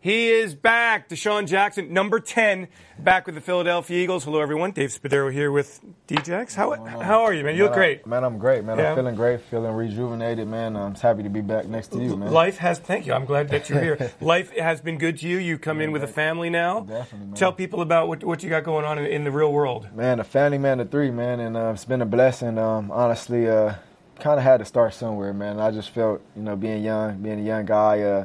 He is back. DeSean Jackson, number 10, back with the Philadelphia Eagles. Hello, everyone. Dave Spadaro here with DJX. How, how are you, man? You look great. I, man, I'm great, man. Yeah. I'm feeling great, feeling rejuvenated, man. I'm happy to be back next to you, man. Life has, thank you. I'm glad that you're here. Life has been good to you. You come in with a family now. Definitely, man. Tell people about what, what you got going on in, in the real world. Man, a family man of three, man, and uh, it's been a blessing. Um, honestly, uh, kind of had to start somewhere, man. I just felt, you know, being young, being a young guy, uh,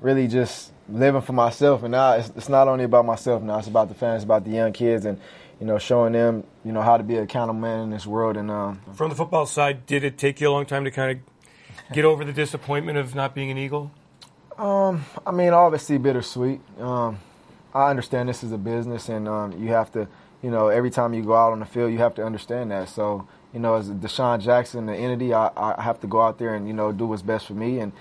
really just living for myself. And now it's, it's not only about myself now; it's about the fans, about the young kids, and you know, showing them, you know, how to be a accountable man in this world. And um, From the football side, did it take you a long time to kind of get over the disappointment of not being an Eagle? I mean, obviously bittersweet. Um, I understand this is a business, and um, you have to, you know, every time you go out on the field, you have to understand that. So, you know, as DeSean Jackson, the entity, I, I have to go out there and you know do what's best for me, and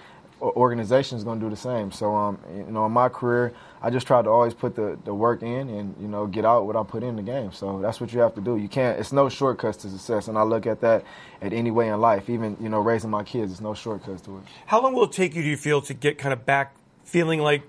organization is going to do the same. So, um, you know, in my career, I just tried to always put the, the work in and you know get out what I put in the game. So that's what you have to do. You can't. It's no shortcuts to success, and I look at that at any way in life. Even you know raising my kids, it's no shortcuts to it. How long will it take you, do you feel, to get kind of back feeling like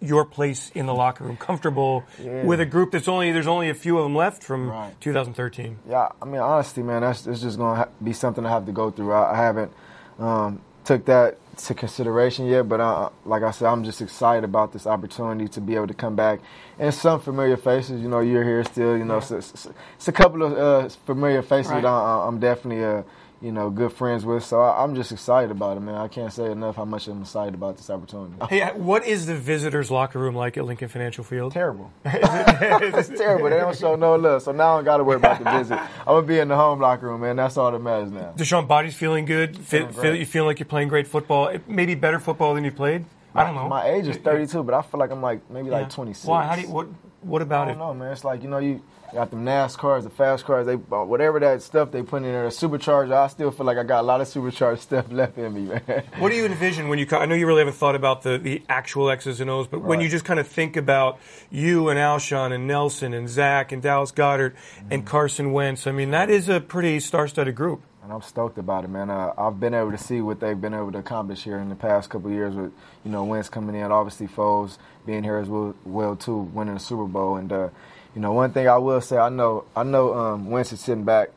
your place in the locker room, comfortable Yeah. with a group that's only there's only a few of them left from Right. 2013? Yeah, I mean, honestly, man, that's it's just gonna ha- be something I have to go through. I, I haven't um, took that to consideration yet, but uh, like I said, I'm just excited about this opportunity to be able to come back and some familiar faces. You know, you're here still. You know, so, so- it's a couple of uh, familiar faces Right. that I, I'm definitely uh, you know good friends with. So I, I'm just excited about it, man. I can't say enough how much I'm excited about this opportunity. Hey, what is the visitors' locker room like at Lincoln Financial Field? terrible. it's terrible. They don't show no love. So now I don't got to worry about the visit. I'm gonna be in the home locker room, man. That's all that matters now. DeSean, body's feeling good. Fe- Feeling feel, you feel like you're playing great football. Maybe better football than you played. I don't know. My age is 32, but I feel like I'm like maybe Yeah. like 26. Why? How do you, what? What about it? I don't it? know, man. It's like you know you got them NASCARs, the fast cars, they uh, whatever that stuff they put in there, the supercharger. I still feel like I got a lot of supercharged stuff left in me, man. What do you envision when you? I know you really haven't thought about the, the actual X's and O's, but when you just kind of think about you and Alshon and Nelson and Zach and Dallas Goedert and Mm-hmm. Carson Wentz, I mean that is a pretty star-studded group. And I'm stoked about it, man. Uh, I've been able to see what they've been able to accomplish here in the past couple years with, you know, Wentz coming in, obviously Foles being here as well, well too, winning the Super Bowl. And, uh, you know, one thing I will say, I know, I know um, Wentz is sitting back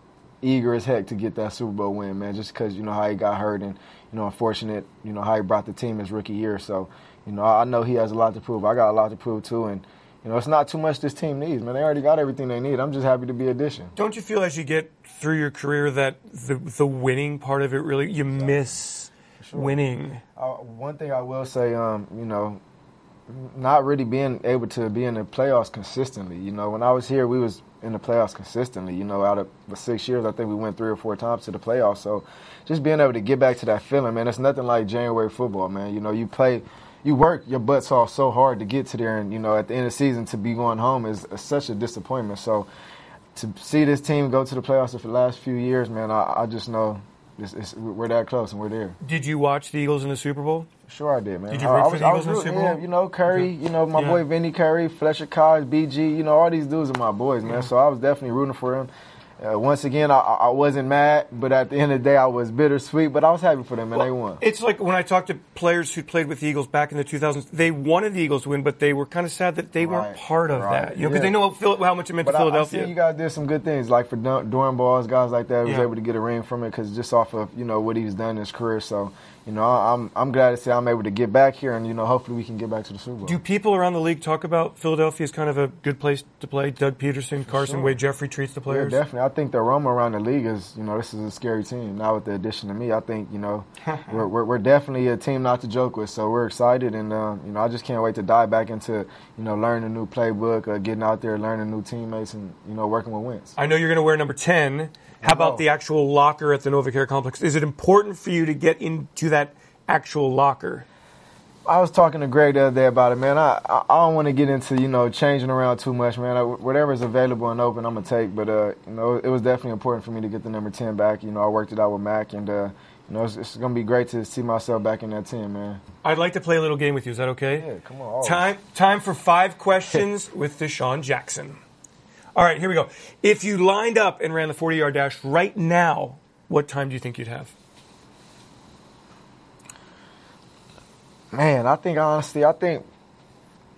eager as heck to get that Super Bowl win, man, just because, you know, how he got hurt and, you know, unfortunate, you know, how he brought the team his rookie year. So, you know, I know he has a lot to prove. I got a lot to prove too. And, you know, it's not too much this team needs, man. They already got everything they need. I'm just happy to be addition. Don't you feel as you get through your career that the the winning part of it really you miss winning? Uh, one thing I will say, um, you know, not really being able to be in the playoffs consistently. You know, when I was here, we was in the playoffs consistently. You know, out of the six years, I think we went three or four times to the playoffs. So, just being able to get back to that feeling, man, it's nothing like January football, man. You know, you play, you work your butts off so hard to get to there, and you know, at the end of the season, to be going home is, such a disappointment. So, to see this team go to the playoffs for the last few years, man, I, I just know. It's, it's, we're that close and we're there. Did you watch the Eagles in the Super Bowl? Sure, I did, man. Did you root I for the I Eagles was in the Super Bowl? yeah, you know, Curry, you know, my Yeah. boy Vinny Curry, Fletcher Cox, BG, you know, all these dudes are my boys, man. So I was definitely rooting for them. Uh, once again, I, I wasn't mad, but at the end of the day, I was bittersweet. But I was happy for them, and they won. It's like when I talked to players who played with the Eagles back in the 2000s, they wanted the Eagles to win, but they were kind of sad that they weren't part of right, that. You know, because yeah. they know how, how much it meant But to I, I Philadelphia. see you guys did some good things, like for Dur- Darren Sproles, guys like that was Yeah. able to get a ring from it because just off of you know what he's done in his career. So you know, I'm I'm glad to say I'm able to get back here, and you know, hopefully we can get back to the Super Bowl. Do people around the league talk about Philadelphia as kind of a good place to play? Doug Pederson, Carson sure. Wade, Jeffery treats the Yeah, players. definitely. I think the aroma around the league is, you know, this is a scary team. Now with the addition of me, I think, you know, we're, we're, we're definitely a team not to joke with. So we're excited, and uh, you know, I just can't wait to dive back into, you know, learning a new playbook, uh, getting out there, learning new teammates, and you know, working with Wentz. I know you're going to wear number 10. How about the actual locker at the NovaCare complex? Is it important for you to get into that actual locker? I was talking to Greg the other day about it, man. I I, I don't want to get into you know changing around too much, man. I, whatever's available and open, I'm gonna take. But uh, you know, it was definitely important for me to get the number ten back. You know, I worked it out with Mac, and uh, you know, it's, it's gonna be great to see myself back in that team, man. I'd like to play a little game with you. Is that okay? Yeah, come on. always. Time, time for five questions with DeSean Jackson. All right, here we go. If you lined up and ran the 40 yard dash right now, what time do you think you'd have? Man, I think honestly, I think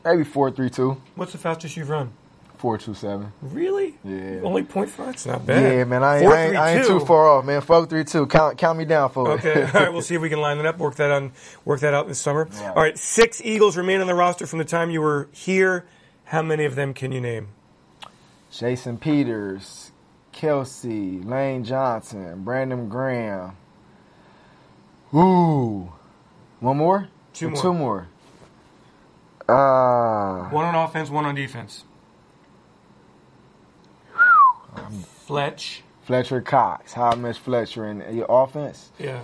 maybe four three two, What's the fastest you've run? four two seven. Really? Yeah. Only point five. It's not bad. Yeah, man, I ain't, I ain't, I ain't too far off, man. Four three two. Count count me down for it. Okay, all right. We'll see if we can line that up. Work that on. Work that out this summer. Yeah. All right. Six Eagles remain on the roster from the time you were here. How many of them can you name? Jason Peters, Kelce, Lane Johnson, Brandon Graham. Ooh, one more? Two Or more. Two more. Uh, One on offense, one on defense. Fletch. Fletcher Cox. How I miss Fletcher in your offense? Yeah.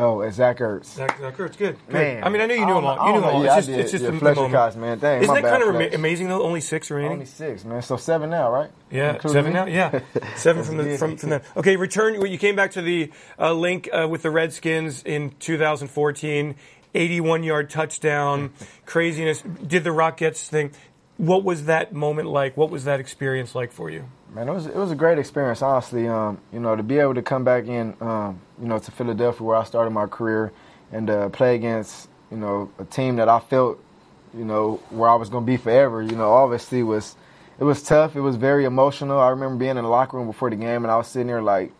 Oh, and Zach Ertz. Zach, Zach Ertz, good. good. Man, I mean, I knew you knew I them all. You knew I them all. know. It's just, I it's just Yeah, the, the Fletcher moment. Cox, man. Dang, Isn't that kind of amazing though? Only six remaining. Only six, man. So seven now, right? Yeah, Including seven me? now. Yeah, seven from the from from them. Okay, return. You came back to the uh, Linc uh, with the Redskins in 2014. 81 yard touchdown, craziness. Did the Rockets thing? What was that moment like? What was that experience like for you? Man, it was it was a great experience, honestly. Um, you know, to be able to come back in, um, you know, to Philadelphia where I started my career, and uh, play against, you know, a team that I felt, you know, where I was going to be forever. You know, obviously was it was tough. It was very emotional. I remember being in the locker room before the game, and I was sitting there like,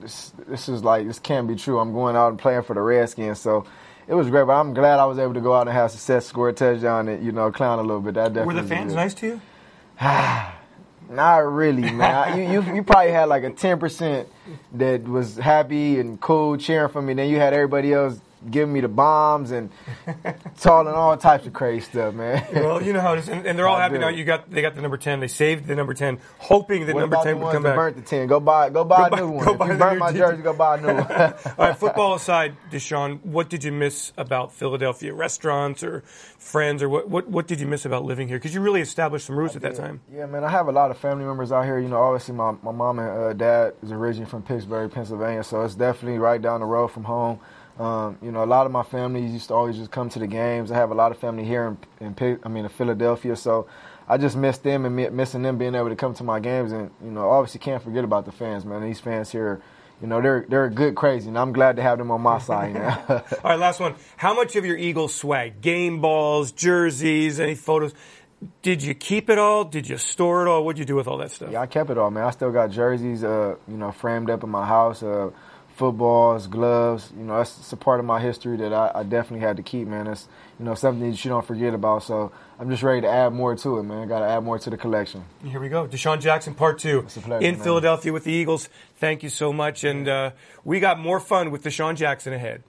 this this is like this can't be true. I'm going out and playing for the Redskins, so. It was great, but I'm glad I was able to go out and have success, score a touchdown, and you know, clown a little bit. That definitely Were the fans nice to you? Not really, man. you, you you probably had like a ten percent that was happy and cool, cheering for me. Then you had everybody else giving me the bombs and talking all types of crazy stuff, man. Well, you know how it is, and, and they're all I happy do. now. You got they got the number ten. They saved the number ten, hoping that what number about ten would come back. burnt the ten? Go buy go buy Go a new buy- one. go If buy you burnt my jersey. go buy a new one. All right, football aside, DeSean, what did you miss about Philadelphia? Restaurants or friends, or what? What, what did you miss about living here? Because you really established some roots at that time. Yeah, man, I have a lot of family members out here. You know, obviously my, my mom and uh, dad is originally from Pittsburgh, Pennsylvania, so it's definitely right down the road from home. Um, you know, a lot of my family used to always just come to the games. I have a lot of family here in, in I mean, in Philadelphia, so I just miss them and mi- missing them being able to come to my games. And you know, obviously can't forget about the fans, man. These fans here, you know, they're they're good crazy, and I'm glad to have them on my side now. All right, last one. How much of your Eagles swag, game balls, jerseys, any photos, did you keep it all? Did you store it all? What'd you do with all that stuff? Yeah, I kept it all, man. I still got jerseys, uh, you know, framed up in my house, uh, footballs, gloves. You know, that's a part of my history that I, I definitely had to keep, man. It's you know something that you don't forget about. So I'm just ready to add more to it, man. Got to add more to the collection. Here we go. DeSean Jackson, part two. a pleasure, in man. Philadelphia with the Eagles. Thank you so much. And uh, we got more fun with DeSean Jackson ahead.